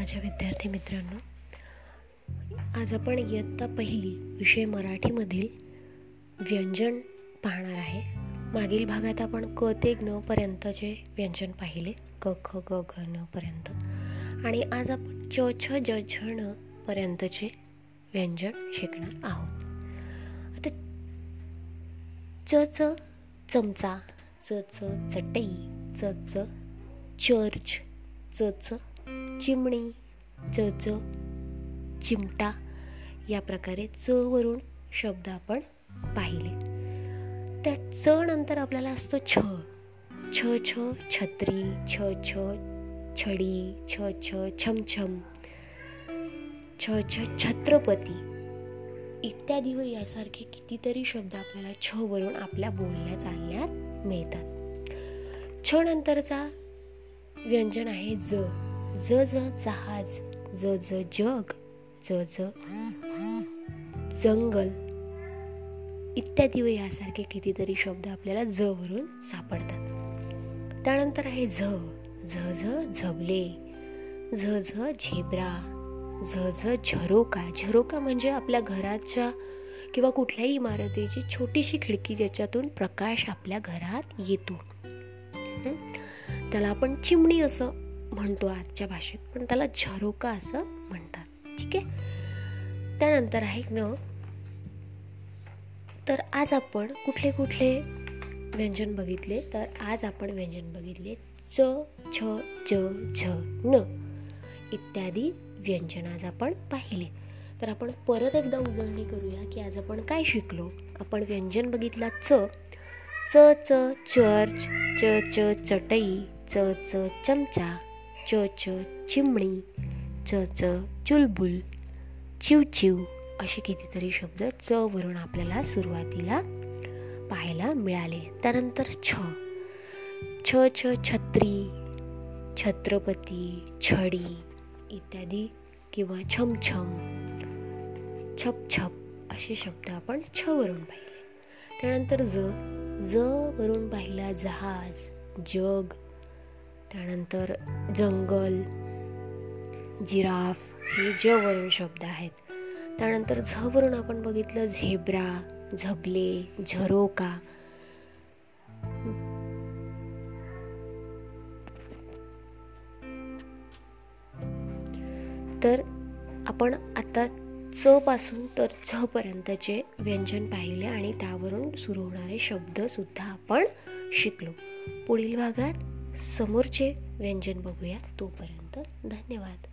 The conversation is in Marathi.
माझ्या विद्यार्थी मित्रांनो आज आपण इयत्ता पहिली विषय मराठीमधील व्यंजन पाहणार आहे. मागील भागात आपण क ते ग पर्यंतचे व्यंजन पाहिले. क ख ग घ न पर्यंत. आणि आज आपण च छ ज झ न पर्यंतचे व्यंजन शिकणार आहोत. आता च च चमचा च च चटई च च चर्च च च चिमणी च च चिमटा या प्रकारे च वरून शब्द आपण पाहिले. त्या च नंतर आपल्याला असतो छ. छ छ छत्री छ छ छडी छ छ छमछम छ छ छत्रपती इत्यादी व यासारखे कितीतरी शब्द आपल्याला छ वरून आपल्या बोलण्या चालण्यात मिळतात. छ नंतरचा व्यंजन आहे ज. ज ज जहाज ज ज जग ज ज जंगल इत्यादी व यासारखे कितीतरी शब्द आपल्याला ज वरून सापडतात. त्यानंतर आहे झ झ झ झबले झ झ झेब्रा झ झ झरोका. झरोका म्हणजे आपल्या घराच्या किंवा कुठल्याही इमारतीची छोटीशी खिडकी ज्याच्यातून प्रकाश आपल्या घरात येतो. त्याला आपण चिमणी असं म्हणतो आजच्या भाषेत पण त्याला झरोका असं म्हणतात. ठीक आहे? त्यानंतर आहे न तर आज आपण कुठले कुठले व्यंजन बघितले? तर आज आपण व्यंजन बघितले. च छ ज झ न इत्यादी व्यंजन आज आपण पाहिले. तर आपण परत एकदा उजळणी करूया की आज आपण काय शिकलो? आपण व्यंजन बघितला च. च च चर्च च च चटई च च चमचा. च च चिमणी च च चुलबुल चिव चिव असे कितीतरी शब्द च वरून आपल्याला सुरुवातीला पाहायला मिळाले. त्यानंतर छ. छ छ छत्री छत्रपती छडी इत्यादी किंवा छमछम छप छप असे शब्द आपण छ वरून पाहिले. त्यानंतर ज ज वरून पाहिला जहाज जग त्यानंतर जंगल जिराफ हे जवरून शब्द आहेत. त्यानंतर झवरून आपण बघितलं झेब्रा झबले झरोका. तर आपण आता च पासून तर झ पर्यंतचे व्यंजन पाहिले आणि त्यावरून सुरू होणारे शब्द सुद्धा आपण शिकलो. पुढील भागात समोरचे व्यंजन बघूया तोपर्यंत धन्यवाद.